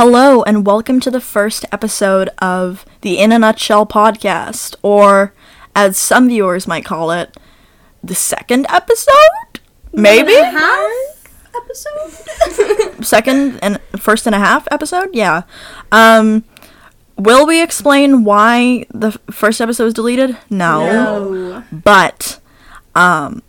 Hello, and welcome to the first episode of the In a Nutshell podcast, or as some viewers might call it, the second episode? Maybe? half episode. Second and first and a half episode? Yeah. Um, will we explain why the f- first episode was deleted? No. No. But, um,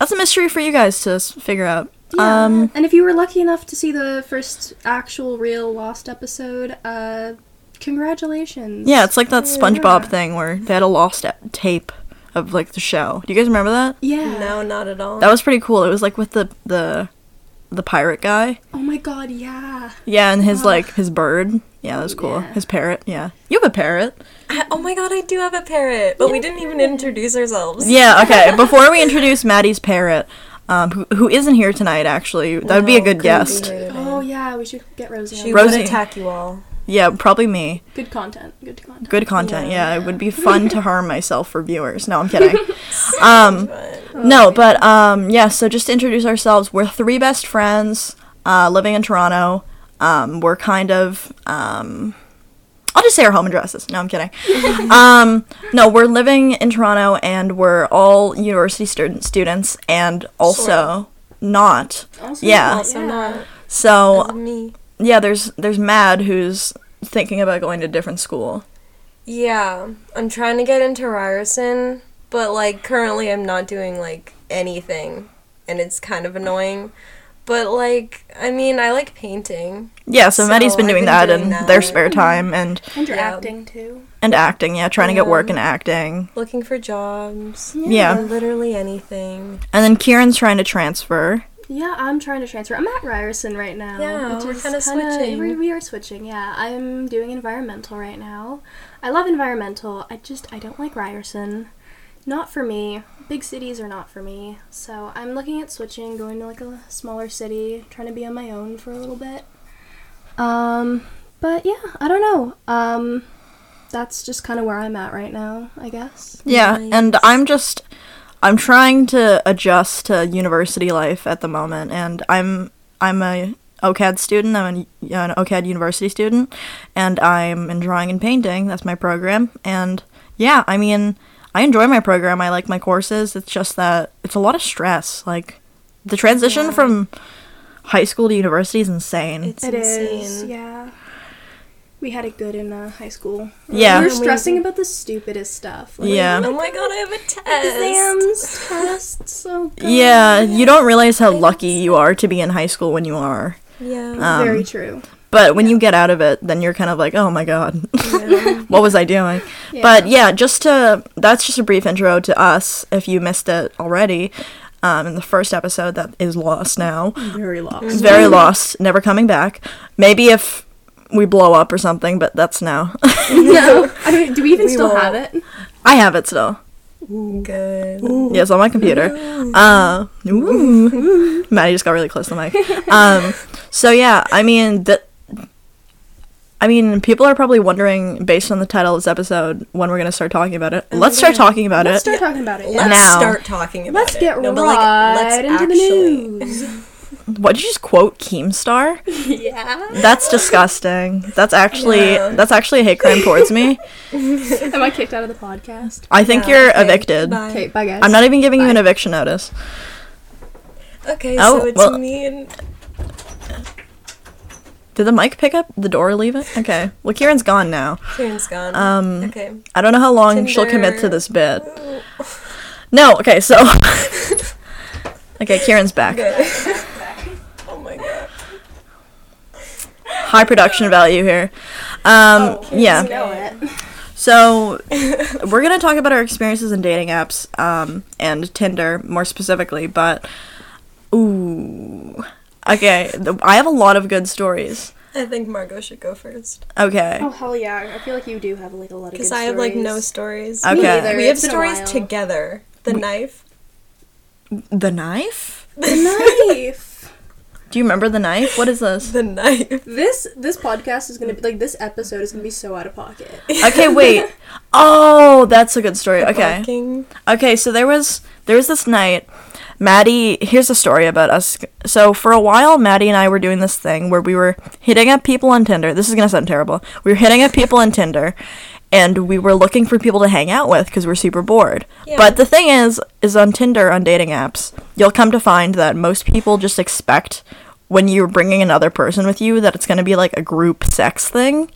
that's a mystery for you guys to s- figure out. Um, and if you were lucky enough to see the first actual real Lost episode, uh, congratulations. yeah, it's like that SpongeBob Yeah. thing where they had a lost a- tape of like the show. Do you guys remember that? Yeah. No, not at all. That was pretty cool. It was like with the the the pirate guy. Oh my god, yeah. Yeah, and his Ugh. like his bird. Yeah, that was cool. Yeah. His parrot. Yeah, you have a parrot. I- oh my god, I do have a parrot, but we didn't even introduce ourselves. Yeah. Okay. Before we introduce Maddie's parrot, um, who, who isn't here tonight, actually, that would be a good guest. be here today. Oh yeah, we should get Rosie. She on. Rosie. would attack you all. Yeah, probably me. Good content. Good content. Good content. Yeah, Yeah. it would be fun to harm myself for viewers. No, I'm kidding. um, no, but um, yeah. So just to introduce ourselves, we're three best friends uh, living in Toronto. Um, we're kind of um, I'll just say our home addresses. No, I'm kidding. um, no, we're living in Toronto, and we're all university student students, and also not. Also, Yeah. also not So me. yeah, there's there's Mad who's thinking about going to a different school. Yeah, I'm trying to get into Ryerson, but like currently I'm not doing like anything, and it's kind of annoying. But like, I mean, I like painting. Yeah, so, So, Maddie's been I've doing been that doing in that. their spare mm-hmm. time, and And Yeah. acting too. and acting. Yeah, trying to get work in acting. Looking for jobs. Yeah. Or literally anything. And then Kieran's trying to transfer. Yeah, I'm trying to transfer. I'm at Ryerson right now. Yeah, we're kinda switching. We, we are switching. Yeah, I'm doing environmental right now. I love environmental. I just I don't like Ryerson. Not for me. Big cities are not for me. So I'm looking at switching, going to like a smaller city, trying to be on my own for a little bit. Um, but yeah, I don't know. Um, that's just kind of where I'm at right now, I guess. Yeah, Nice. and I'm just I'm trying to adjust to university life at the moment, and I'm I'm a OCAD student. I'm an, an OCAD university student, and I'm in drawing and painting. That's my program, and yeah, I mean, I enjoy my program. I like my courses. It's just that it's a lot of stress. Like the transition Yeah. from high school to university is insane. It's It insane. is, yeah. We had it good in uh, high school. Yeah. we were stressing about the stupidest stuff. Like, Yeah. Oh my god, I have a test. exams, tests. So good. yeah, you don't realize how lucky you are to be in high school when you are. Yeah. Um, very true. But when you get out of it, then you're kind of like, oh my god, Yeah. what was I doing? But yeah, just to that's just a brief intro to us. If you missed it already, um, in the first episode that is lost now, very lost. very lost, never coming back. Maybe if we blow up or something, but that's now. no, I mean, do we even We still won't. have it? I have it still. Good. Yes, on my computer. Uh, ooh. Maddie just got really close to the mic. Um, so yeah, I mean that. I mean, people are probably wondering, based on the title of this episode, when we're gonna start talking about it. Oh, let's start talking about it. Let's start talking about it. Let's Now. start talking about Let's it. get No, but, right like, let's get into actually- the news. What did you just quote Keemstar? yeah. That's disgusting. That's actually Yeah. that's actually a hate crime towards me. Am I kicked out of the podcast? I think Yeah, you're okay, evicted. bye. Okay, bye guys. I'm not even giving you an eviction notice. Okay, Oh, so it's well- me and Did the mic pick up? The door leave it? Okay. Well, Kieran's gone now. Kieran's gone. Um, okay. I don't know how long she'll commit to this bit. No. Okay. So. okay, Kieran's back. Good. oh my god. High production value here. Um, yeah. know it. So we're gonna talk about our experiences in dating apps um, and Tinder more specifically, but ooh, okay. I have a lot of good stories. I think Margot should go first. Okay. Oh hell yeah! I feel like you do have like a lot of stories. Because I have like no stories. stories. Okay. neither. We have It's been a stories together. The knife. The knife? The knife. Do you remember the knife? What is this? The knife. This this podcast is gonna be like this episode is gonna be so out of pocket. Okay, wait. Oh, that's a good story. Okay. Barking. Okay, so there was there was this night Maddie, here's a story about us. So for a while, Maddie and I were doing this thing where we were hitting up people on Tinder. This is gonna sound terrible. We were hitting up people on Tinder, and we were looking for people to hang out with because we're super bored. Yeah. But the thing is, is on Tinder on dating apps, you'll come to find that most people just expect when you're bringing another person with you that it's gonna be like a group sex thing.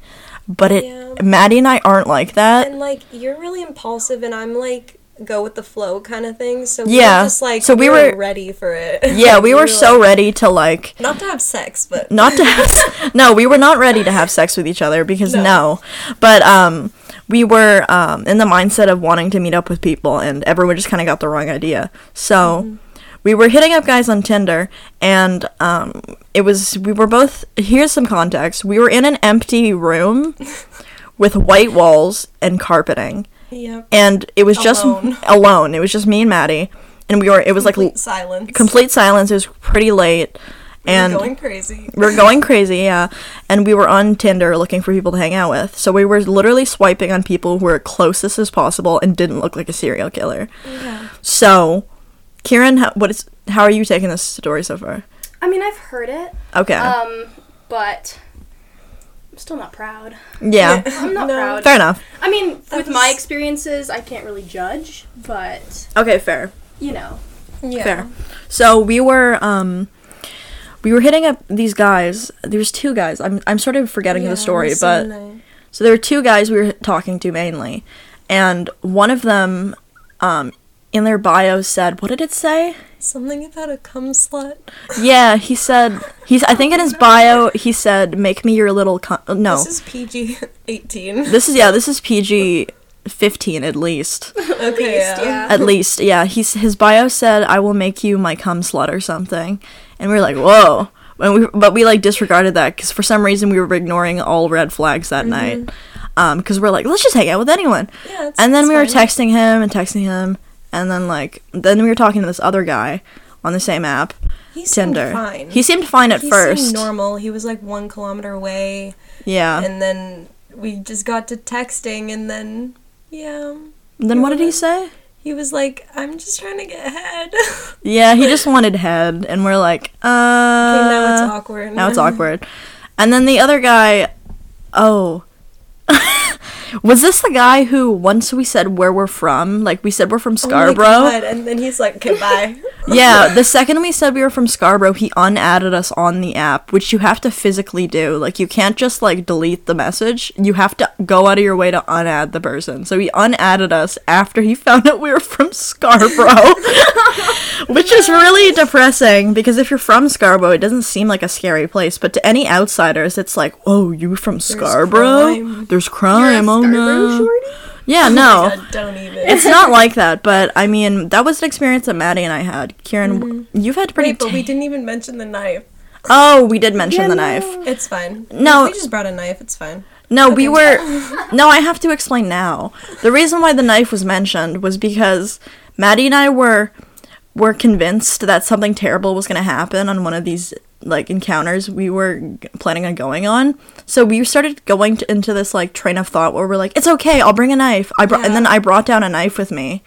But it, Yeah. Maddie and I aren't like that. And like you're really impulsive, and I'm like go with the flow kind of thing. So we Yeah. were just like So we were- ready for it. Yeah, Like, we were so like- ready to like not to have sex, but not to have no we were not ready to have sex with each other because no, No. but um we were um in the mindset of wanting to meet up with people and everyone just kind of got the wrong idea so we were hitting up guys on tinder and um it was we were both here's some context we were in an empty room with white walls and carpeting yeah, and it was just Alone. alone it was just me and maddie and we were it was complete like silence, complete silence it was pretty late And We were and going crazy. we were going crazy, yeah. And we were on Tinder looking for people to hang out with. So we were literally swiping on people who were closest as possible and didn't look like a serial killer. Yeah. So, Kieran, how, what is how are you taking this story so far? I mean, I've heard it, Okay. um, but I'm still not proud. yeah. I'm not No. proud. Fair enough. I mean, That with my experiences, I can't really judge, but Okay, fair. you know, Yeah. Fair. So we were um we were hitting up these guys. There was two guys. I'm I'm sort of forgetting Yeah, the story, it so but nice. So there were two guys we were talking to mainly, and one of them, um, in their bio said, "What did it say?" Something about a cum slut. Yeah, he said he's. I think in his bio he said, "Make me your little." Con-. No, This is PG eighteen. this is yeah. This is PG fifteen at least. okay, least, yeah. yeah. At least, yeah. He's his bio said, "I will make you my cum slut" or something, and we were like, "Whoa." And we, but we like disregarded that because for some reason we were ignoring all red flags that night, um, because we're like, let's just hang out with anyone. Yeah, And then it's we were texting him and texting him, and then like then we were talking to this other guy on the same app, He seemed Tinder. fine. He seemed fine at He first. seemed normal. He was like one kilometer away, yeah. and then we just got to texting, and then yeah, then what did he say? he was like, "I'm just trying to get ahead." Yeah, he just wanted head, and we're like, uh. okay, now it's awkward. Now it's awkward. And then the other guy, oh. Was this the guy who once we said where we're from, like we said we're from Oh Scarborough? God, And then he's like, "Okay, bye." yeah, the second we said we were from Scarborough, he unadded us on the app, which you have to physically do. Like you can't just like delete the message. You have to go out of your way to unadd the person. So he unadded us after he found out we were from Scarborough. which is really depressing because if you're from Scarborough, it doesn't seem like a scary place, but to any outsiders, it's like, "Oh, you from Scarborough? crime." There's crime. Oh Oh no." shorty. Yeah, no. Oh God, don't even. It's not like that, but I mean, that was an experience that Maddie and I had. Kieran, mm-hmm. you've had pretty. Wait, but we didn't even mention the knife. Oh, we did mention Yeah, the knife. It's fine. No. we just brought a knife. It's fine. No, we were. No, I have to explain now. The reason why the knife was mentioned was because Maddie and I were were convinced that something terrible was going to happen on one of these like encounters we were planning on going on. So we started going to, into this like train of thought where we're like, "It's okay, I'll bring a knife." I brought, and then I brought down a knife with me.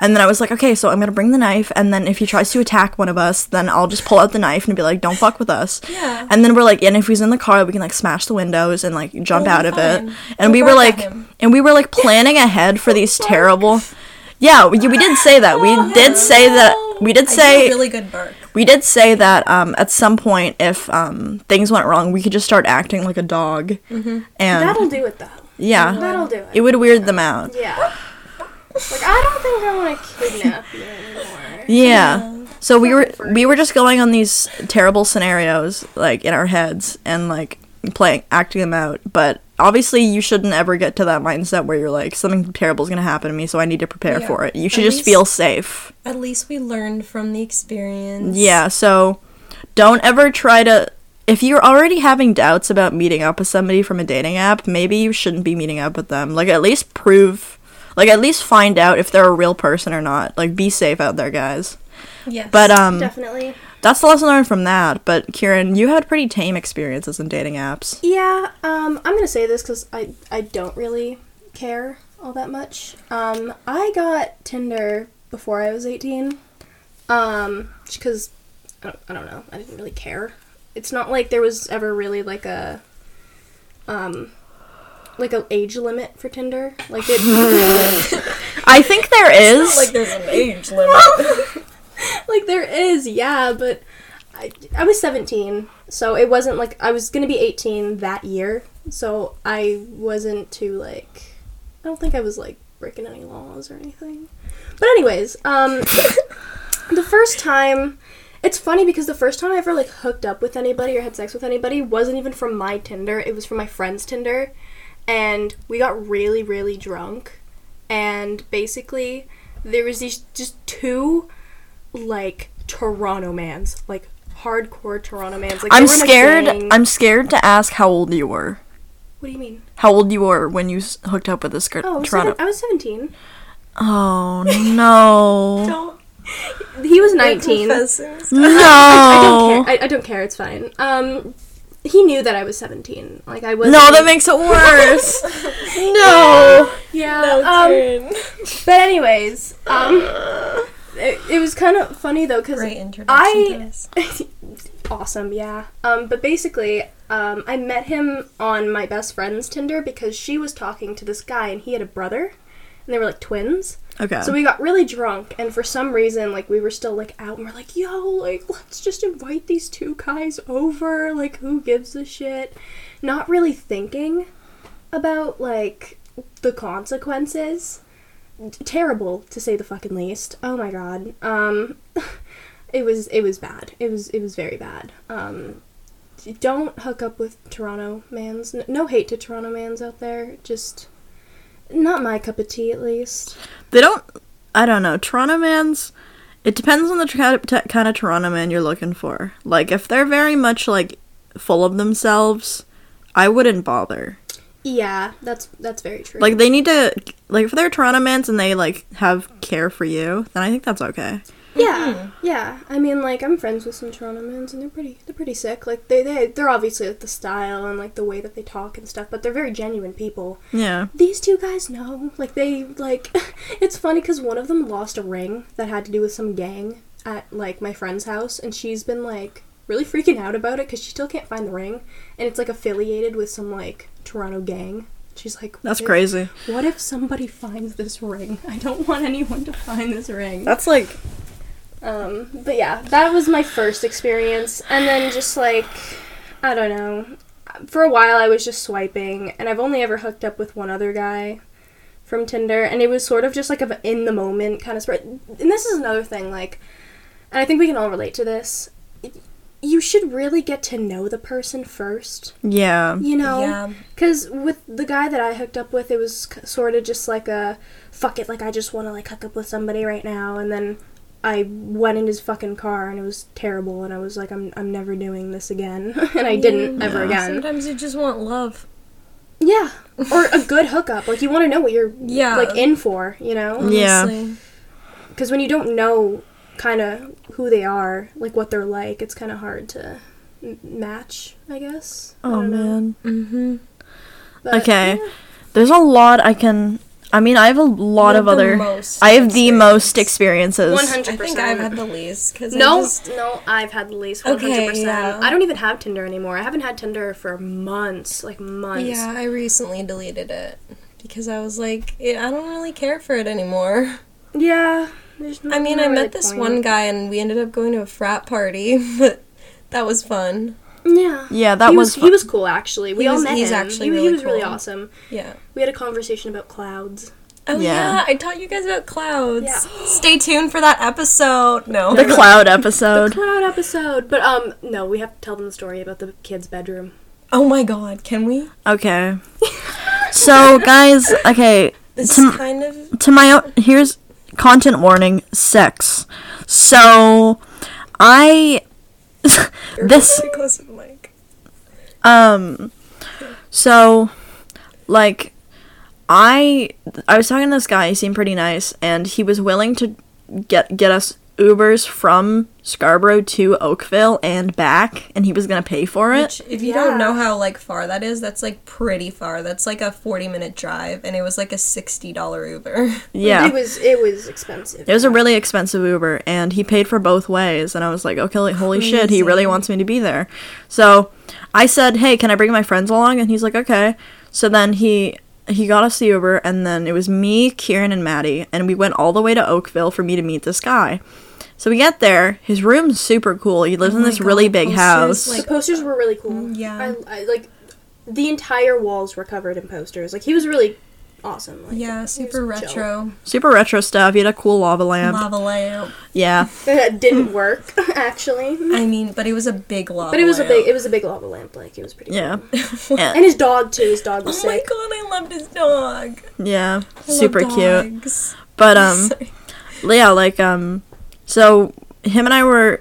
And then I was like, okay, so I'm gonna bring the knife, and then if he tries to attack one of us, then I'll just pull out the knife and be like, don't fuck with us. Yeah. And then we're like, and if he's in the car, we can like smash the windows and like jump We'll out of it. And We'll we were like, and we were like planning ahead for these terrible. Yeah, we, we did say that. We did say that. We did I do a say really good bark. we did say that um, at some point, if um, things went wrong, we could just start acting like a dog, Mm-hmm. and That'll do it though. yeah, That'll do it. it would weird them out. Yeah. Like I don't think I want to kidnap you anymore. Yeah. So we were we were just going on these terrible scenarios like in our heads and like playing acting them out. But obviously you shouldn't ever get to that mindset where you're like something terrible is going to happen to me so I need to prepare Yeah. for it. You should At just least- feel safe. At least we learned from the experience. Yeah, so don't ever try to if you're already having doubts about meeting up with somebody from a dating app, maybe you shouldn't be meeting up with them. Like at least prove like at least find out if they're a real person or not. Like be safe out there, guys. Yes. But um Definitely. That's the lesson learned from that. But Kieran, you had pretty tame experiences in dating apps. Yeah, um, I'm gonna say this because I I don't really care all that much. Um, I got Tinder before I was 18, Um, because I don't, I don't know. I didn't really care. It's not like there was ever really like a um like a age limit for Tinder. Like it I think there is. like there's an age limit. like there is, yeah, but I, I was 17, so it wasn't like I was to be 18 that year. So I wasn't too like I don't think I was like breaking any laws or anything. But anyways, um the first time it's funny because the first time I ever like hooked up with anybody or had sex with anybody wasn't even from my Tinder. It was from my friend's Tinder. And we got really, really drunk. And basically there was these just two like Toronto mans. Like hardcore Toronto mans. Like I'm were scared. gang. I'm scared to ask how old you were. What do you mean? How old you were when you s- hooked up with this girl? Oh, I was, Toronto. seven- I was 17. Oh no. Don't He was 19. confessing. I no. don't care. I, I don't care. It's fine. Um, he knew that I was 17. Like I was. No, that makes it worse. no. Yeah. No, um, but anyways, um, it, it was kind of funny though because Great introduction I- to this. awesome, yeah. Um, but basically, um, I met him on my best friend's Tinder because she was talking to this guy and he had a brother, and they were like twins. Okay. So we got really drunk, and for some reason, like we were still like out, and we're like, "Yo, like let's just invite these two guys over. Like, who gives a shit?" Not really thinking about like the consequences. Terrible to say the fucking least. Oh my god. Um, it was it was bad. It was it was very bad. Um, don't hook up with Toronto mans. No hate to Toronto mans out there. Just not my cup of tea, at least. They don't. I don't know. Toronto mans. It depends on the t- kind of Toronto man you're looking for. Like, if they're very much like full of themselves, I wouldn't bother. Yeah, that's that's very true. Like, they need to. Like, if they're Toronto mans and they like have care for you, then I think that's okay. yeah, mm-hmm. yeah. I mean, like I'm friends with some Toronto mans, and they're pretty they're pretty sick. Like they they they're obviously like the style and like the way that they talk and stuff, but they're very genuine people. Yeah. These two guys know. Like they like. it's funny because one of them lost a ring that had to do with some gang at like my friend's house, and she's been like really freaking out about it because she still can't find the ring, and it's like affiliated with some like Toronto gang. She's like, That's if- crazy. What if somebody finds this ring? I don't want anyone to find this ring. That's like. Um, but yeah, that was my first experience, and then just like, I don't know. For a while, I was just swiping, and I've only ever hooked up with one other guy from Tinder, and it was sort of just like a in the moment kind of spread. And this is another thing, like, and I think we can all relate to this. You should really get to know the person first, Yeah. you know. Yeah. Because with the guy that I hooked up with, it was sort of just like a fuck it, like I just want to like hook up with somebody right now, and then I went in his fucking car and it was terrible, and I was like, I'm I'm never doing this again, and I didn't ever again. Sometimes you just want love. Yeah, or a good hookup, like you want to know what you're Yeah. like in for, you know? Yeah. Because when you don't know kind of who they are, like what they're like, it's kind of hard to m- match, I guess. Oh don't man. Mm-hmm. But, Okay. yeah. There's a lot I can. I mean, I have a lot You of other. most I have the most experiences. One hundred percent. I think I've had the least because No, I just, no, I've had the least. Okay, 100%. yeah. I don't even have Tinder anymore. I haven't had Tinder for months, like months. yeah, I recently deleted it because I was like, I don't really care for it anymore. Yeah. There's I mean, no I really met this point. one guy and we ended up going to a frat party, but that was fun. Yeah. Yeah, that he was. was, he was cool actually. We He all was- met he's him. actually he, he really was really awesome. Yeah. We had a conversation about clouds. Oh Yeah. yeah, I taught you guys about clouds. Yeah. Stay tuned for that episode. No. the cloud The episode. cloud episode. But um no, we have to tell them the story about the kid's bedroom. oh my god, can we? Okay. So, guys, okay. This To- is kind of to my own here's content warning sex so i this Very close to the mic. um so like i i was talking to this guy he seemed pretty nice and he was willing to get get us Ubers from Scarborough to Oakville and back, and he was gonna pay for it. Which, if you Yeah. don't know how like far that is, that's like pretty far. That's like a forty minute drive, and it was like a sixty dollar Uber. yeah. It was it was expensive. It was a really expensive Uber, and he paid for both ways. And I was like, okay, like, holy shit, he really wants me to be there. So I said, hey, can I bring my friends along? And he's like, okay. So then he he got us the Uber, and then it was me, Kieran, and Maddie, and we went all the way to Oakville for me to meet this guy. So we get there. His room's super cool. He lives in Oh my this really big posters, house. the posters were really cool. yeah. I, I like the entire walls were covered in posters. Like he was really awesome. Like, yeah, he was super chill. retro. super retro stuff. He had a cool lava lamp. Lava lamp. Yeah. That didn't work actually. I mean, but it was a big lava. Lamp. But it was a big it was a big lava lamp. Like it was pretty. Yeah. Cool. Yeah. And his dog too. His dog was Oh was my god, I loved his dog. Yeah. I love Super cute. But um yeah, like um so him and I were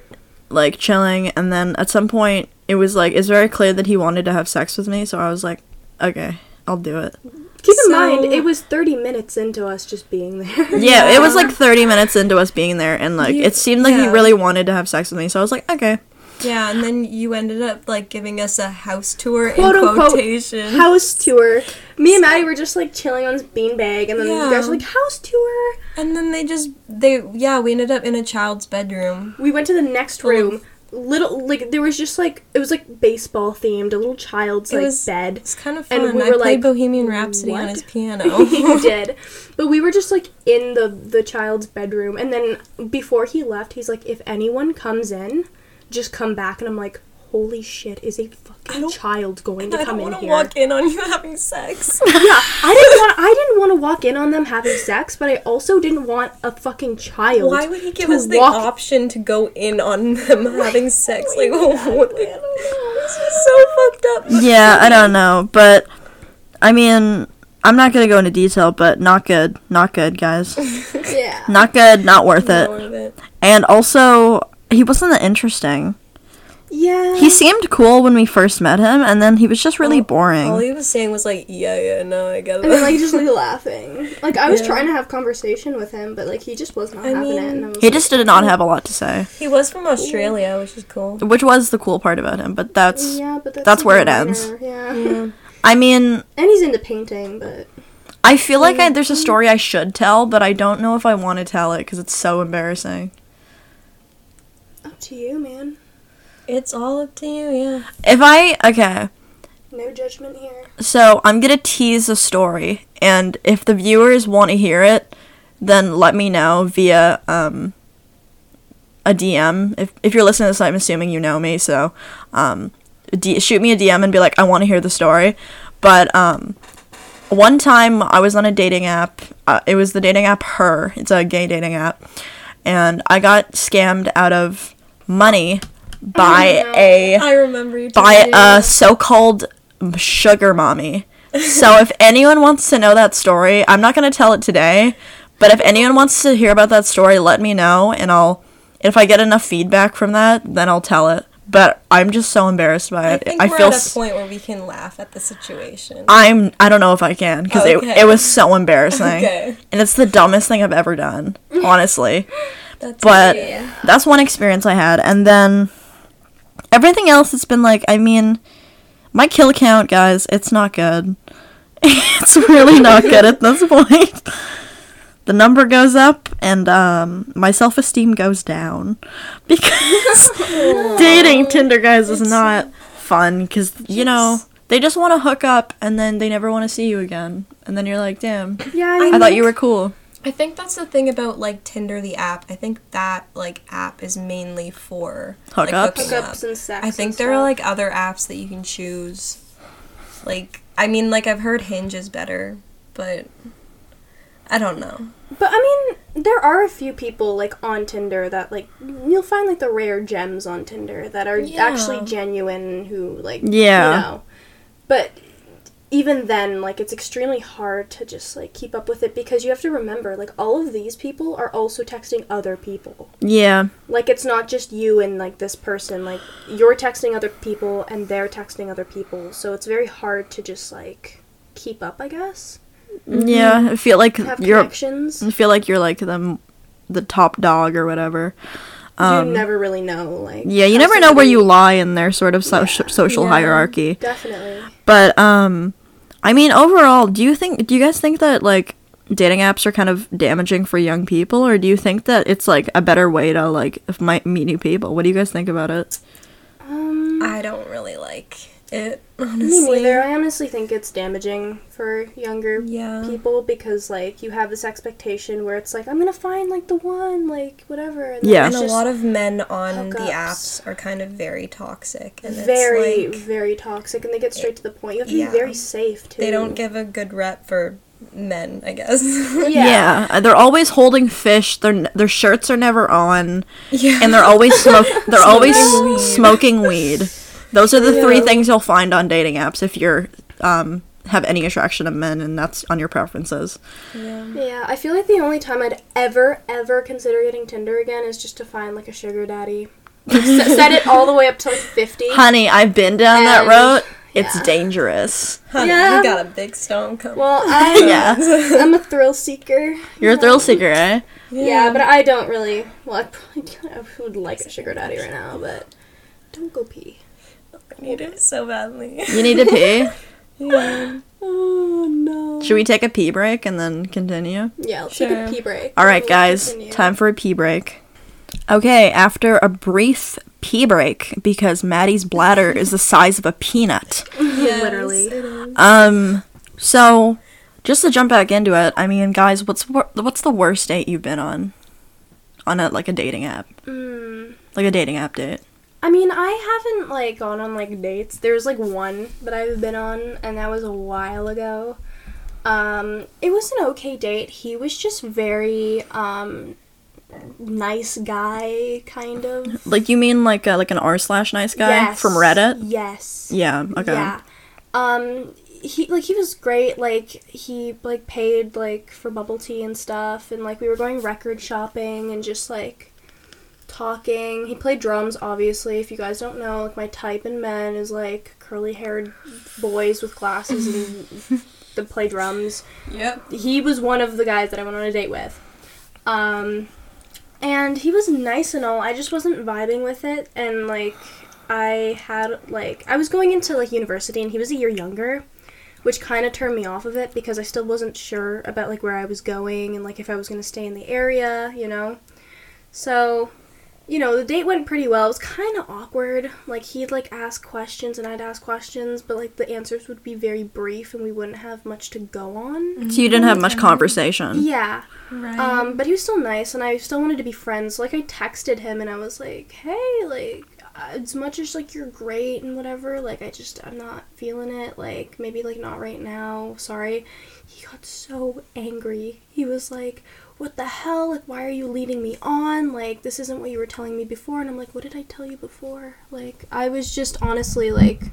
like chilling and then at some point it was like it's very clear that he wanted to have sex with me, so I was like, okay, I'll do it. Keep in So- mind, it was 30 minutes into us just being there. Yeah, it was like 30 minutes into us being there and like You- it seemed like he really wanted to have sex with me. So I was like, okay. Yeah, and then you ended up like giving us a house tour Quote, in unquote, quotation. house tour. Me and Maddie were just like chilling on this beanbag, and then Yeah. you guys were like house tour. and then they just they yeah, we ended up in a child's bedroom. We went to the next room. Little like there was just like it was like baseball themed, a little child's It like was- bed. It's kind of And fun. we I were played like, Bohemian Rhapsody on his piano. he did, but we were just like in the the child's bedroom, and then before he left, he's like, "If anyone comes in, just come back." And I'm like, "Holy shit! Is a fucking child going to I come don't in want to here?" walk in on you having sex. yeah, I didn't want. I didn't want to walk in on them having sex, but I also didn't want a fucking child. Why would he give to us the walk- option to go in on them having sex? Like, what? I don't. This is so fucked up. Yeah, I don't know, but I mean, I'm not going to go into detail, but not good. Not good, guys. Yeah. Not good, not worth Not it. worth it. And also, he wasn't that interesting. Yeah. He seemed cool when we first met him, and then he was just really boring. All he was saying was like, yeah, yeah, no, I get it. and then like just like laughing. Like I was Yeah. trying to have conversation with him, but like he just was not I having it. mean, And I was he like, just did not oh. have a lot to say, he was from Australia, which is cool. which was the cool part about him. But that's, Yeah, but that's, that's where it minor, ends. Yeah. Yeah. I mean, And he's into painting, but I feel like I, there's a story I should tell, but I don't know if I want to tell it because it's so embarrassing. up to you, man. It's all up to you, yeah. If I, okay, No judgment here. so I'm gonna tease a story, and if the viewers want to hear it, then let me know via um, a DM. If if you're listening to this, I'm assuming you know me, so um, D- shoot me a DM and be like, I want to hear the story. But um, one time I was on a dating app. Uh, it was the dating app Her. It's a gay dating app, and I got scammed out of money by no. a I remember you by a so-called sugar mommy. so if anyone wants to know that story, I'm not going to tell it today, but if anyone wants to hear about that story, let me know and I'll if I get enough feedback from that, then I'll tell it. But I'm just so embarrassed by it. I think I we're feel at a point where we can laugh at the situation. I'm I don't know if I can because Okay. it, it was so embarrassing. Okay. And it's the dumbest thing I've ever done, honestly. That's But that's one experience I had. And then everything else, it's been like, I mean, my kill count, guys, it's not good. it's really not good at this point. The number goes up and um, my self esteem goes down. Because dating Tinder, guys, is not fun. Because, you know, they just want to hook up and then they never want to see you again. And then you're like, damn, Yeah, I, I mean, thought you were cool. I think that's the thing about like Tinder, the app. I think that like app is mainly for like, Hookups? hooking hookups up. and sex. I and think there are like other apps that you can choose. Like, I mean, like I've heard Hinge is better, but I don't know. But I mean, there are a few people like on Tinder that like you'll find like the rare gems on Tinder that are Yeah. actually genuine who like Yeah. you know. But even then, like it's extremely hard to just like keep up with it because you have to remember like all of these people are also texting other people. Yeah. Like it's not just you and like this person. Like you're texting other people and they're texting other people. So it's very hard to just like keep up, I guess. Yeah. I feel like Have you're connections. I feel like you're like the the top dog or whatever. Um, you never really know, like. yeah, you never know where you lie in their sort of so- Yeah. social Yeah. hierarchy. Definitely. But um I mean overall, do you think do you guys think that like dating apps are kind of damaging for young people or do you think that it's like a better way to like f- might meet new people? What do you guys think about it? Um, I don't really like it, me neither. I honestly think it's damaging for younger Yeah. people because like you have this expectation where it's like I'm gonna find like the one, like whatever. And Yeah. And a lot of men on the apps are kind of very toxic, and very, it's like very toxic, and they get straight to the point. You have to Yeah. be very safe too. they don't give a good rep for men, I guess. Yeah. uh, they're always holding fish. Their their shirts are never on yeah. and they're always smoke they're always Smoking weed. Smoking weed. Those are the three things you'll find on dating apps if you're um have any attraction to men and that's on your preferences. yeah. Yeah, I feel like the only time I'd ever, ever consider getting Tinder again is just to find like a sugar daddy. Like, set, set it all the way up to like 50. Honey, I've been down that And- road. It's yeah. dangerous. Honey, Yeah. you got a big stone coming. Well, I, Yeah. I'm a thrill seeker. You're a thrill seeker, eh? Yeah, but I don't really. Well, I probably I would like a sugar daddy right now, but don't go pee. I need it so badly. You need to pee. yeah. Oh no. Should we take a pee break and then continue? Yeah, let's Sure. take a pee break. All right, guys, continue. time for a pee break. Okay, after a brief pee break because Maddie's bladder is the size of a peanut. Yes, Literally. it is. Um, so just to jump back into it, I mean, guys, what's wor- what's the worst date you've been on? On a like a dating app, Mm. like a dating app date. I mean, I haven't like gone on like dates. There's like one that I've been on, and that was a while ago. Um, it was an okay date. He was just very um nice guy, kind of. Like you mean like a, like an r slash nice guy Yes. from Reddit? Yes. Yeah. Okay. Yeah. Um he like he was great, like he like paid like for bubble tea and stuff and like we were going record shopping and just like talking. He played drums obviously. If you guys don't know, like my type in men is like curly haired boys with glasses and that play drums Yep. he was one of the guys that I went on a date with. Um, and he was nice and all. I just wasn't vibing with it. And like, I had like I was going into like university, and he was a year younger, which kind of turned me off of it because I still wasn't sure about like where I was going and like if I was gonna stay in the area, you know. So, you know, the date went pretty well. It was kind of awkward. Like he'd like ask questions and I'd ask questions, but like the answers would be very brief and we wouldn't have much to go on. So you didn't have much conversation. Yeah. Right. Um, but he was still nice, and I still wanted to be friends. Like I texted him, and I was like, "Hey, like, as much as like you're great and whatever, like I just I'm not feeling it. Like maybe like not right now. Sorry." He got so angry. He was like, "What the hell? Like, why are you leading me on? Like, this isn't what you were telling me before." And I'm like, "What did I tell you before?" Like, I was just honestly like,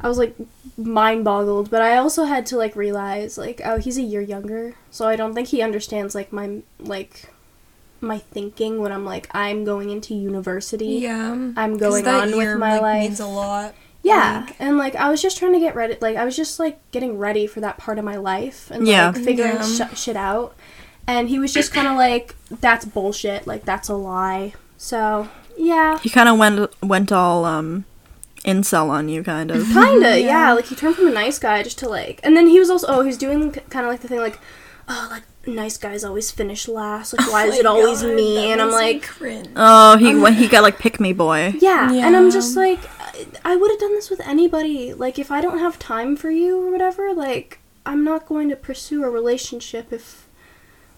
I was like mind boggled, but I also had to like realize like oh he's a year younger, so I don't think he understands like my like my thinking when I'm like I'm going into university. yeah. I'm going on with my like, life. means a lot. Yeah, Like- and like I was just trying to get ready. Like I was just like getting ready for that part of my life and Yeah. like figuring Yeah. sh- shit out. And he was just kind of like, "That's bullshit. Like that's a lie." So yeah, He kind of went went all um incel on you, kind of. kinda yeah. Like he turned from a nice guy just to like, and then he was also oh he was doing kind of like the thing like, oh like nice guys always finish last. Like why is it always me? And I'm like, Oh, he when he got like pick me boy. Yeah, and I'm just like, I, would have done this with anybody. Like, if I don't have time for you or whatever, like, I'm not going to pursue a relationship if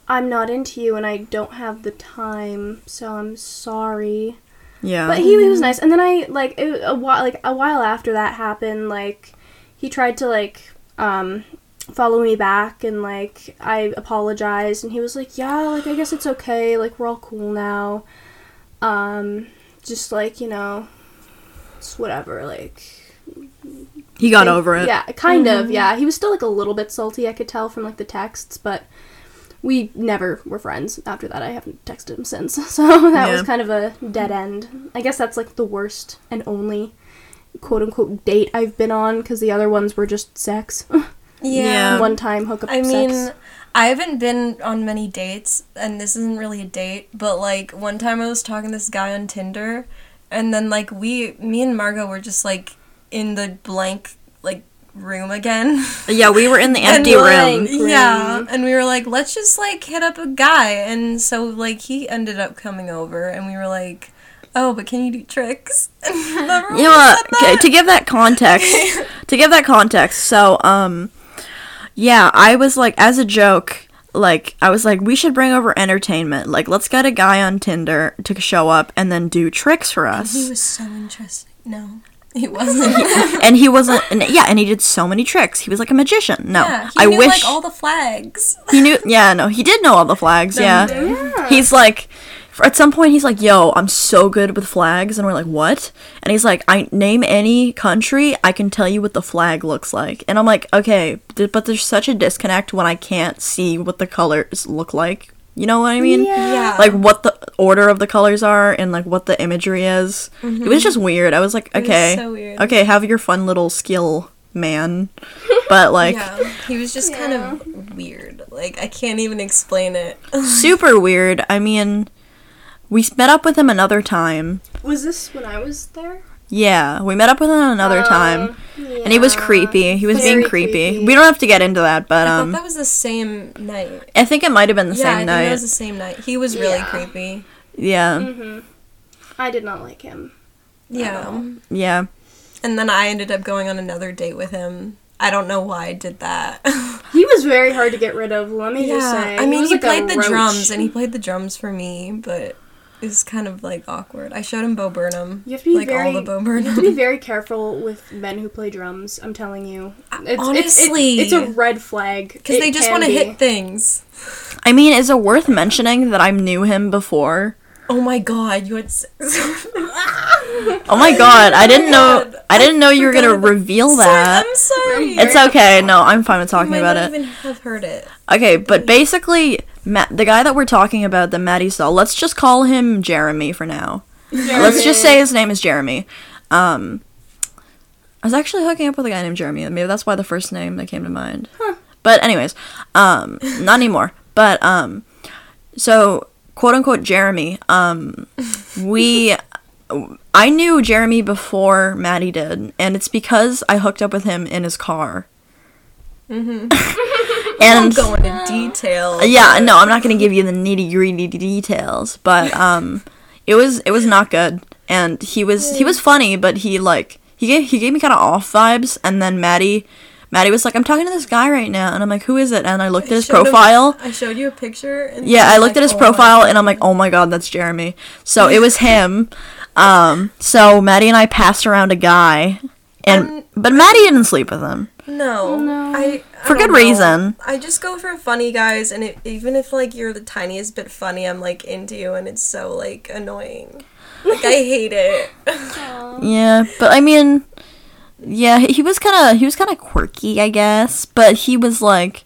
I'm not into you and I don't have the time. So I'm sorry. Yeah. But he, he was nice, and then I like it, a while like a while after that happened, like he tried to like um follow me back and like I apologized and he was like, "Yeah, like I guess it's okay. Like we're all cool now." Um just like, you know, it's whatever like he got like, over it. Yeah, kind of. Mm-hmm. Yeah, he was still like a little bit salty. I could tell from like the texts, but we never were friends after that. I haven't texted him since, so that was kind of a dead end. I guess that's like the worst and only quote unquote date I've been on because the other ones were just sex. Yeah. One time hookup. I mean, sex. I haven't been on many dates, and this isn't really a date, but like one time I was talking to this guy on Tinder, and then like we, me and Margot were just like in the blank like room again. Yeah, we were in the empty like, room. Yeah, and we were like, let's just like hit up a guy, and so like he ended up coming over, and we were like, oh, but can you do tricks? Remember when You know we what? said Okay, to give that context, to give that context, so um, yeah, I was like, as a joke, like I was like, we should bring over entertainment. Like, let's get a guy on Tinder to show up and then do tricks for us. He was so interesting. No, he wasn't. And he wasn't. And yeah, and he did so many tricks. He was like a magician. No, yeah, he I knew wish like all the flags. he knew. Yeah, no, he did know all the flags. Yeah. Yeah. He's like, at some point, he's like, "Yo, I'm so good with flags," and we're like, "What?" And he's like, "I name any country, I can tell you what the flag looks like." And I'm like, "Okay, th- but there's such a disconnect when I can't see what the colors look like. You know what I mean? Yeah. Like what the order of the colors are and like what the imagery is. It was just weird. I was like, Mm-hmm. was okay, so weird. okay, have your fun little skill, man. But like, yeah, he was just kind of weird. Like I can't even explain it. super weird. I mean, we met up with him another time. Was this when I was there? Yeah, we met up with him another time, and he was creepy. He was being creepy. creepy. We don't have to get into that, but I um, thought that was the same night. I think it might have been the yeah, I same think night. that was the same night. He was really Yeah. creepy. Yeah, Mm-hmm. I did not like him. Yeah. yeah. And then I ended up going on another date with him. I don't know why I did that. He was very hard to get rid of. Let me just say. I mean, was he like played the roach. drums and he played the drums for me, but it was kind of like awkward. I showed him Bo Burnham. You have to be like very. all the Bo you have to be very careful with men who play drums. I'm telling you. Uh, it's, honestly. it's, it's, a red flag Because they just want to hit things. I mean, is it worth mentioning that I knew him before? Oh my god, you had sex. Oh my god, I didn't know. Oh I didn't know you were gonna forgot. reveal Sorry, that. I'm sorry. It's okay. No, I'm fine with You talking might about not it. even have heard it. Okay, but basically, The guy that we're talking about, the Maddie saw, let's just call him Jeremy for now. Let's just say his name is Jeremy. Um, I was actually hooking up with a guy named Jeremy. Maybe that's why the first name that came to mind. But anyways, um, not anymore. But um, so quote unquote Jeremy. Um, we. I knew Jeremy before Maddie did, and it's because I hooked up with him in his car. Mm-hmm. and Go into detail. yeah, no, I'm not gonna give you the nitty gritty details, but um, it was it was not good, and he was he was funny, but he like he gave he gave me kind of off vibes, and then Maddie. Maddie was like, "I'm talking to this guy right now," and I'm like, "Who is it?" And I looked at his showed him- profile. I showed you a picture. And Yeah, I were looked at his "Oh profile, God." and I'm like, "Oh my god, that's Jeremy." So it was him. Um, so Maddie and I passed around a guy, and Um, but Maddie didn't sleep with him. No, No. I, I For good know. reason. I just go for funny guys, and it, even if like you're the tiniest bit funny, I'm like into you, and it's so like annoying. Like I hate it. Yeah, but I mean, yeah, he he was kind of he was kind of quirky, I guess, but he was like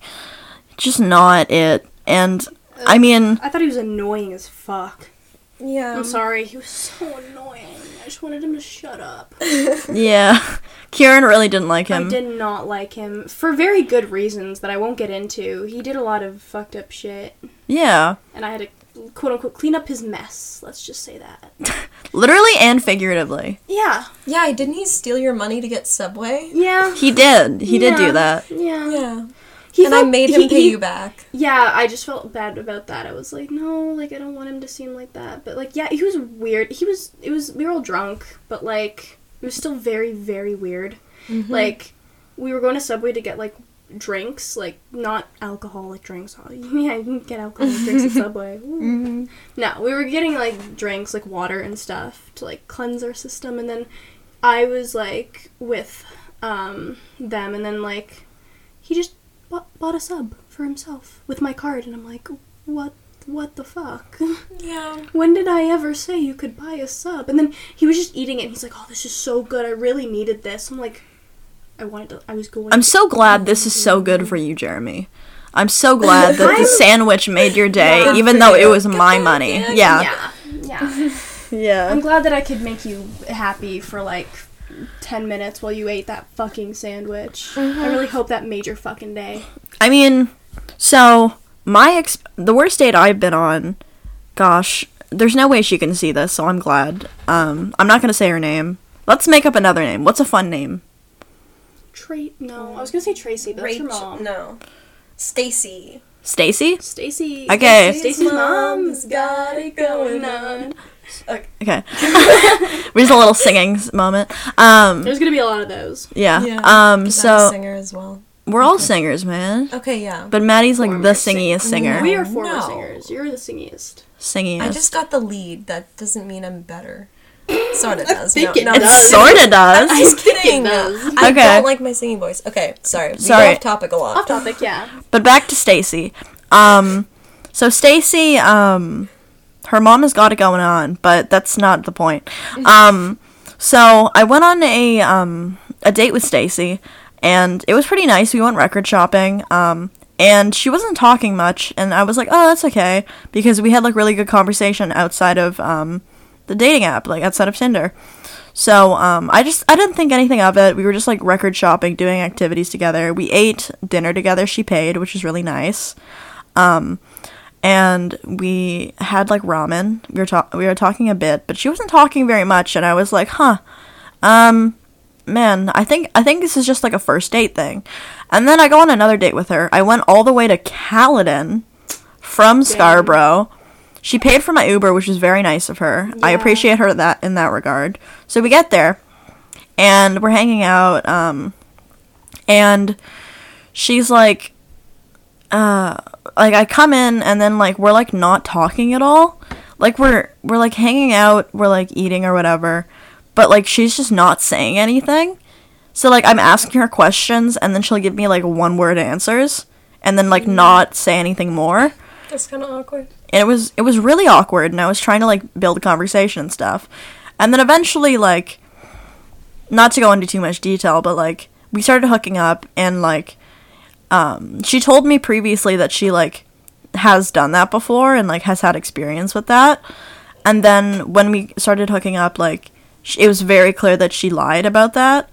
just not it. And I mean, I thought he was annoying as fuck. yeah. I'm sorry. He was so annoying. I just wanted him to shut up. yeah, Kieran really didn't like him. I did not like him for very good reasons that I won't get into. He did a lot of fucked up shit, Yeah, and I had to quote unquote clean up his mess. Let's just say that. literally and figuratively. Yeah. Yeah, didn't he steal your money to get Subway? Yeah. He did. He did do that. Yeah. Yeah. He and I made him he- pay he- you back. Yeah, I just felt bad about that. I was like, no, like I don't want him to seem like that. But like, yeah, he was weird. He was. It was. We were all drunk, but like, it was still very, very weird. Mm-hmm. Like, we were going to Subway to get like drinks, like not alcoholic drinks. Yeah, you can get alcoholic drinks at Subway. Mm-hmm. No, we were getting like drinks, like water and stuff, to like cleanse our system. And then I was like with um, them, and then like he just bought, bought a sub for himself with my card, and I'm like, what? What the fuck? Yeah. when did I ever say you could buy a sub? And then he was just eating it. and He's like, oh, this is so good. I really needed this. I'm like, I wanted to. I was going. I'm to- so glad this is so good for you, Jeremy. I'm so glad that the sandwich made your day, Good even though it was my money. yeah, Yeah. Yeah, yeah. Yeah. I'm glad that I could make you happy for like 10 minutes while you ate that fucking sandwich. I mm-hmm. really hope that made your fucking day. I mean, So my ex- the worst date I've been on, gosh, there's no way she can see this, so I'm glad. Um, I'm not gonna say her name. Let's make up another name. What's a fun name? Tra- no, I was gonna say Tracy, but that's your mom. No. Stacy. Stacy. Stacy. Okay. Stacy's mom's got it going on. Okay. we just a little singing moment. Um, There's gonna be a lot of those. yeah. Yeah. Um, Is that a so singer as well. We're all singers, man. Okay, yeah. But Maddie's like Former the sing- singiest singer. We are former No. singers. You're the singiest. Singiest. I just got the lead. That doesn't mean I'm better. Sort of does. think no, it no, it does. sorta does. I'm just kidding. does. I Okay. don't like my singing voice. Okay, sorry. We Sorry. go off topic a lot. Off topic, yeah. But back to Stacy. Um, so Stacy, um, her mom has got it going on, but that's not the point. Um, so I went on a um a date with Stacy, and it was pretty nice. We went record shopping. Um, and she wasn't talking much, and I was like, oh, that's okay, because we had like really good conversation outside of um the dating app, like outside of Tinder. So um, I just I didn't think anything of it. We were just like record shopping, doing activities together. We ate dinner together. She paid, which was really nice. Um, and we had like ramen. We were talk we were talking a bit, but she wasn't talking very much. And I was like, huh, um, man, I think I think this is just like a first date thing. And then I go on another date with her. I went all the way to Caledon from Scarborough. She paid for my Uber, which was very nice of her. I appreciate her that in that regard. So we get there, and we're hanging out. Um, and she's like, uh, like I come in, and then like we're like not talking at all. Like we're we're like hanging out, we're like eating or whatever, but like she's just not saying anything. So like I'm asking her questions, and then she'll give me like one word answers, and then like not say anything more That's kind of awkward. and it was it was really awkward and i was trying to like build a conversation and stuff and then eventually like not to go into too much detail but like we started hooking up and like um she told me previously that she like has done that before and like has had experience with that and then when we started hooking up like it was very clear that she lied about that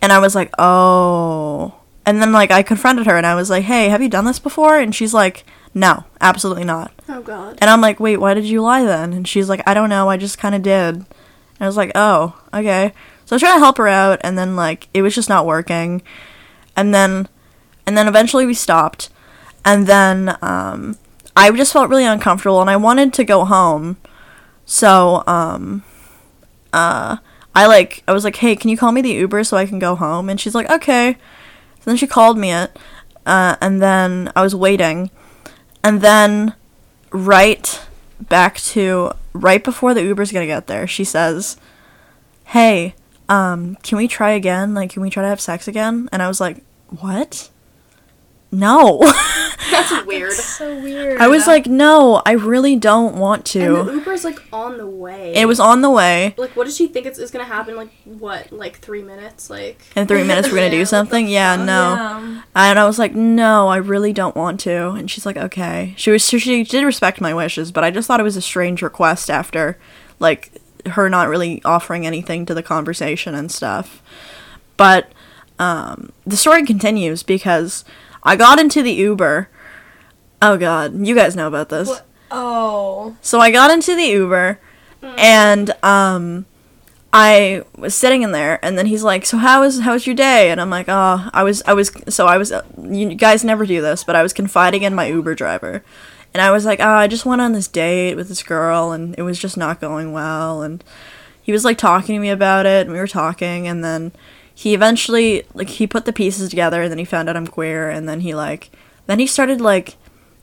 and i was like oh and then like i confronted her and i was like hey have you done this before and she's like no absolutely not Oh god. and I'm like, wait, why did you lie then? And she's like, I don't know, I just kind of did. And I was like, oh, okay. So I was trying to help her out, and then like it was just not working. And then, and then eventually we stopped. And then um, I just felt really uncomfortable, and I wanted to go home. So um, uh, I like I was like, hey, can you call me the Uber so I can go home? And she's like, okay. So then she called me it, uh, and then I was waiting, and then right back to right before the Uber's gonna get there, she says, Hey, um, can we try again? Like, can we try to have sex again? And I was like, What? No. That's weird. That's So weird. I was like, No, I really don't want And the to. Uber's like on the way. It was on the way. like, what does she think it's, is gonna happen? Like, what? Like three minutes? Like, In three minutes, we're gonna Yeah, do the something. Yeah, no. Yeah. And I was like, no, I really don't want to. And she's like, okay. She was she, she did respect my wishes, but I just thought it was a strange request after, like, her not really offering anything to the conversation and stuff. But um, the story continues because I got into the Uber. Oh God, you guys know about this. What? Oh. So I got into the Uber, and um, I was sitting in there, and then he's like, "So how was how was your day?" And I'm like, "Oh, I was I was so I was. Uh, you guys never do this, but I was confiding in my Uber driver, and I was like, "Oh, I just went on this date with this girl, and it was just not going well." And he was like talking to me about it, and we were talking, and then he eventually like he put the pieces together, and then he found out I'm queer, and then he like then he started like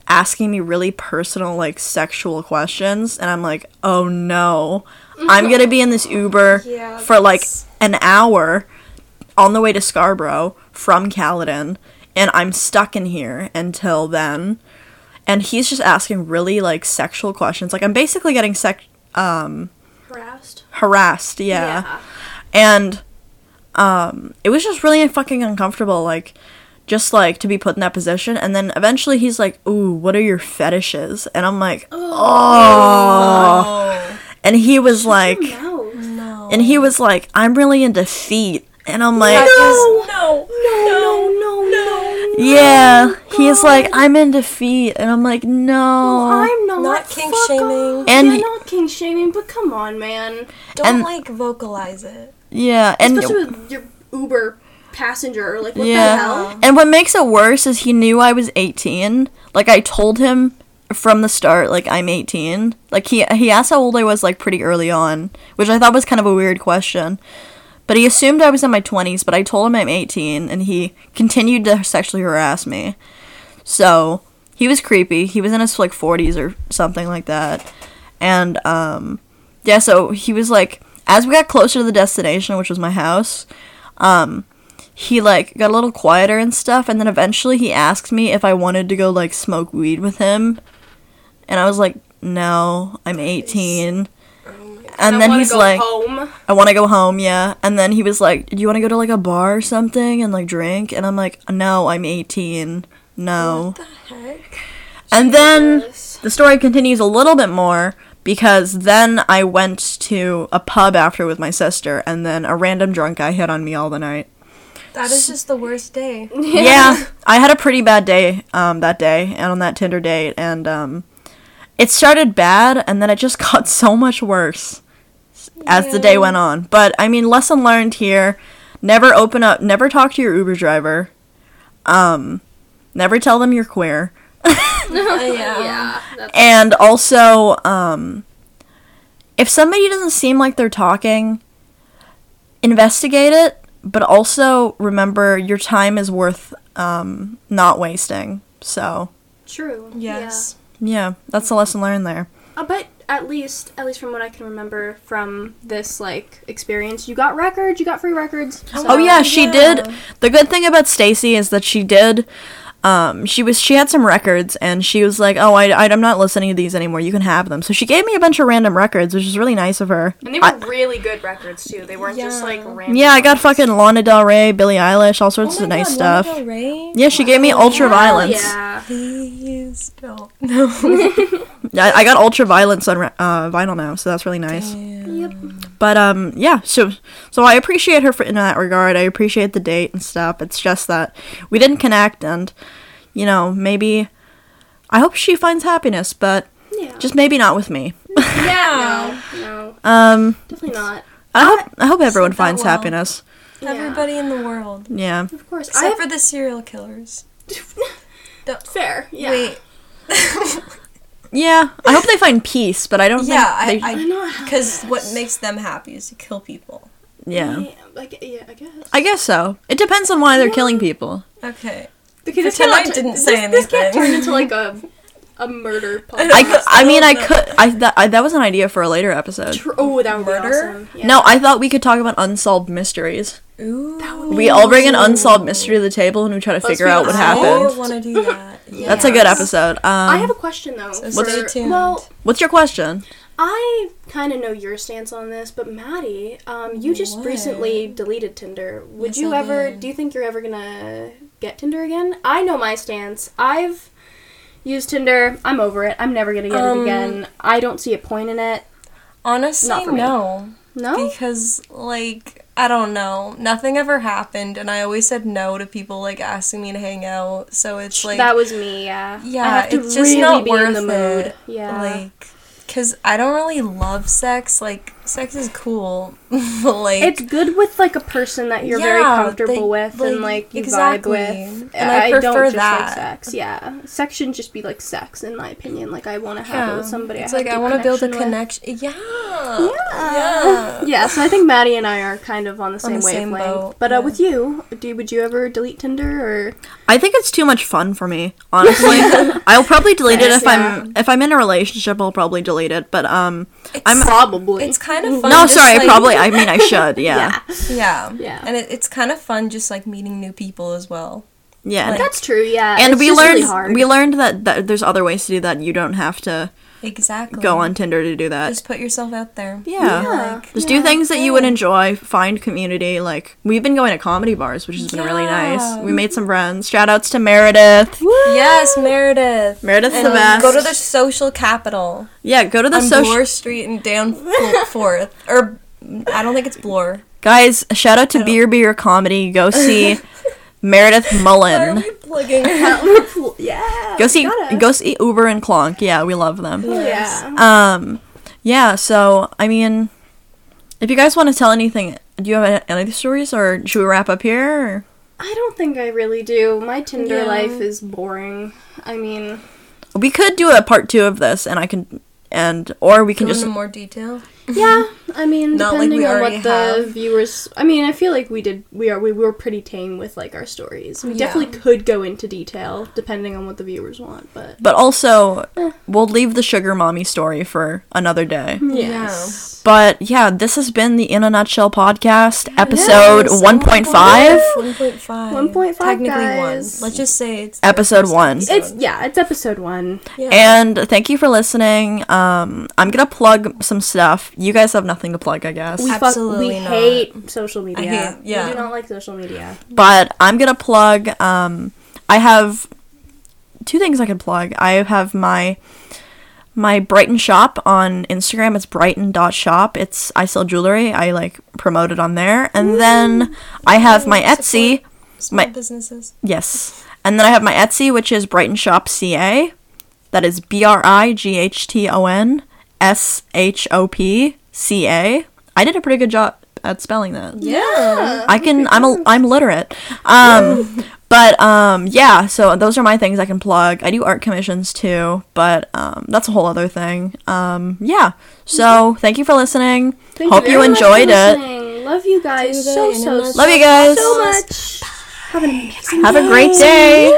asking me really personal like sexual questions and i'm like oh no. I'm gonna be in this uber Yeah, for like an hour on the way to scarborough from caledon and i'm stuck in here until then. And he's just asking really like sexual questions. Like i'm basically getting sex um harassed. harassed yeah. And um it was just really fucking uncomfortable like just like to be put in that position and then eventually he's like ooh what are your fetishes and i'm like oh, Oh. and he was like No. No. and he was like i'm really into feet and i'm like That is- no. No, no, no, no, Yeah, he's like, I'm in defeat, and I'm like, no. Well, I'm not. Not kink Fuck shaming. off. And yeah, he- not king shaming, but come on, man. Don't And- like vocalize it. Yeah, and Especially with your Uber passenger. Like, what Yeah. the hell? and what makes it worse is he knew I was 18. Like I told him from the start, like I'm 18. Like he he asked how old I was, like pretty early on, which I thought was kind of a weird question. But he assumed I was in my 20s, but I told him I'm 18, and he continued to sexually harass me. So he was creepy. He was in his like 40s or something like that, and um, yeah. So he was like, as we got closer to the destination, which was my house, um, he like got a little quieter and stuff, and then eventually he asked me if I wanted to go like smoke weed with him, and I was like, no, I'm 18. And I then he's go like, home. I want to go home, yeah. And then he was like, Do you want to go to like a bar or something and like drink? And I'm like, No, I'm 18. No. What the heck? And then the story continues a little bit more because then I went to a pub after with my sister, and then a random drunk guy hit on me all the night. That is just the worst day. Yeah, I had a pretty bad day um, that day and on that Tinder date, and um, it started bad, and then it just got so much worse as the day went on. But I mean, lesson learned here: never open up, never talk to your Uber driver, um, never tell them you're queer, yeah. yeah. That's, and also, um, if somebody doesn't seem like they're talking, investigate it. But also remember, your time is worth um, not wasting. So true. Yes. yeah, that's the lesson learned there. Uh, but at least, at least from what I can remember from this like experience, you got records. You got free records. so- Oh yeah, she yeah. did. The good thing about Stacy is that she did. Um, she was she had some records and she was like, "Oh, I, I am not listening to these anymore. You can have them." So she gave me a bunch of random records, which is really nice of her. And they were I- really good records too. They weren't just like Yeah. random. yeah, I got fucking Lana Del Rey, Billie Eilish, all sorts Oh of nice God, Lana stuff. Del Rey? Yeah, she gave me Hell Ultraviolence. Yeah. Please don't. No. Yeah, I got Ultraviolence on uh, vinyl now, so that's really nice. Yep. But um, yeah, so so I appreciate her for, in that regard. I appreciate the date and stuff. It's just that we didn't connect, and you know, maybe I hope she finds happiness, but Yeah. just maybe not with me. yeah. No. No. Um, Definitely not. I hope I hope everyone finds well. happiness. Yeah. Everybody in the world. Yeah. Of course. I Except have for the serial killers. fair. Yeah. Wait. Yeah, I hope they find peace, but I don't yeah, think I, they, I know I how because what makes them happy is to kill people. yeah. Yeah, I, gu- yeah, I guess. I guess so. It depends on why they're Yeah. killing people. Okay. Because this Pretend cannot I didn't this, say This can't anything. turn into like a a murder podcast. I, could, I mean, I could. I that I, that was an idea for a later episode. Tr- oh, that would Murder? awesome. Yeah. No, I thought we could talk about unsolved mysteries. Ooh. That would We all bring an unsolved mystery to the table and we try to Let's figure out what unsolved. I happened. want to do that. That's a good episode. Um, I have a question though. So for- stay tuned. Well, what's your question? I kind of know your stance on this, but Maddie, um, you just What? recently deleted Tinder. Would Yes, you I ever? did. Do you think you're ever gonna get Tinder again? I know my stance. I've used Tinder. I'm over it. I'm never gonna get Um, it again. I don't see a point in it. Honestly, Not for me. no. No. Because, like, I don't know. Nothing ever happened, and I always said no to people, like, asking me to hang out. So it's like. that was me. Yeah. Yeah, I have to it's just not be worth in the mood. it. Yeah. Like, because I don't really love sex. Like, sex is cool. like. it's good with like a person that you're very comfortable they- with and like, like you exactly. vibe with. And I don't prefer just that. like sex. Yeah, sex shouldn't just be like sex, in my opinion. Like I want to have it with somebody. It's I like, I want to build a connection with. Yeah. Yeah. Yeah. Yeah, so I think Maddie and I are kind of on the same the same boat, but uh, yeah. with you, do would you ever delete Tinder or? I think it's too much fun for me. Honestly, I'll probably delete it if I'm if I'm in a relationship. I'll probably delete it. But um, I'm Probably. It's kind of mm-hmm. fun. no, just, sorry. like- probably. I mean, I should. Yeah. yeah. Yeah. Yeah. And it, it's kind of fun just like meeting new people as well. Yeah. Like- That's true. Yeah. and it's we just learned really hard. we learned that, that there's other ways to do that. You don't have to Exactly. go on Tinder to do that. Just put yourself out there. yeah. Yeah. Like, Just do things that you would enjoy. Find community. Like we've been going to comedy bars, which has been really nice. We made some friends. Shout outs to Meredith. yes, Meredith. Meredith's And the best. go to the social capital yeah, go to the on social Bloor Street and down Fourth. Or I don't think it's Bloor. guys. Shout out to Beer Beer Comedy. Go see Meredith Why are Mullen. we plugging. yeah. Go see gotta. go see Uber and Clonk. Yeah, we love them. Yeah. Um, yeah. So I mean, if you guys want to tell anything, do you have any any other stories, or should we wrap up here? Or? I don't think I really do. My Tinder Yeah. life is boring. I mean, We could do a part two of this, and I can, and or we can Go just into more detail. yeah. I mean, Not like depending we on already what the have. viewers. I mean, I feel like we did. We are. We were pretty tame with like our stories. We Yeah. definitely could go into detail depending on what the viewers want. But But also, Eh. we'll leave the sugar mommy story for another day. yes. But yeah, this has been the In a Nutshell podcast, episode Yes, 1.5. 1.5. 1.5, Technically guys. one. Let's just say it's Episode one. episode. It's yeah. It's episode one. yeah. And thank you for listening. Um, I'm gonna plug some stuff. You guys have nothing to plug, I guess. We fuck. Absolutely We not. hate social media. hate- yeah. We do not like social media. but I'm gonna plug. Um, I have two things I can plug. I have my my Brighton shop on Instagram. It's brighton.shop. It's I sell jewelry. I like promote it on there, and then I have my Etsy. Small my- businesses. Yes, and then I have my Etsy, which is Brighton Shop CA. That is B R I G H T O N S H O P C A. I did a pretty good job at spelling that. Yeah. I can. I'm a. I'm literate. Um, but um, yeah. So those are my things I can plug. I do art commissions too, but um, that's a whole other thing. Um, yeah. So thank you for listening. Thank Hope you very much for enjoyed it. listening. Love you guys To the so so internet. so Love you guys. so much. Have an amazing Have a great day.